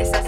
Estás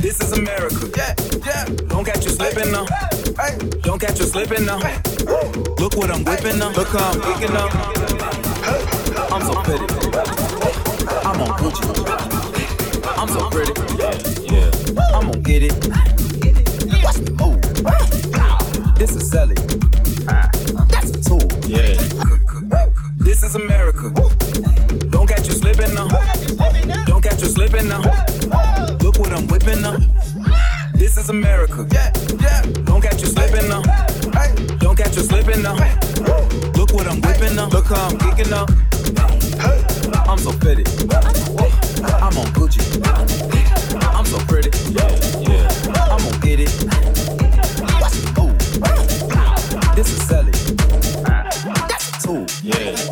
This is America. Yeah, yeah. Don't catch you slipping now. Don't catch you slipping now. Look what I'm whipping now. Look how I'm geeking now. I'm so pretty. I'm on Gucci. I'm so pretty. Yeah, I'm gonna get it. Watch me move. This is Sally. That's a tool. yeah. This is America. Don't catch you slipping now. Don't catch you slipping now. What I'm whipping now. This is America. Yeah, yeah. Don't catch you slipping now. Don't catch you slipping now. Look what I'm whipping now. Look how I'm geeking now. I'm so pretty. I'm on Gucci. I'm so pretty. Yeah, I'm gonna get it. This is Sally. That's a tool. yeah,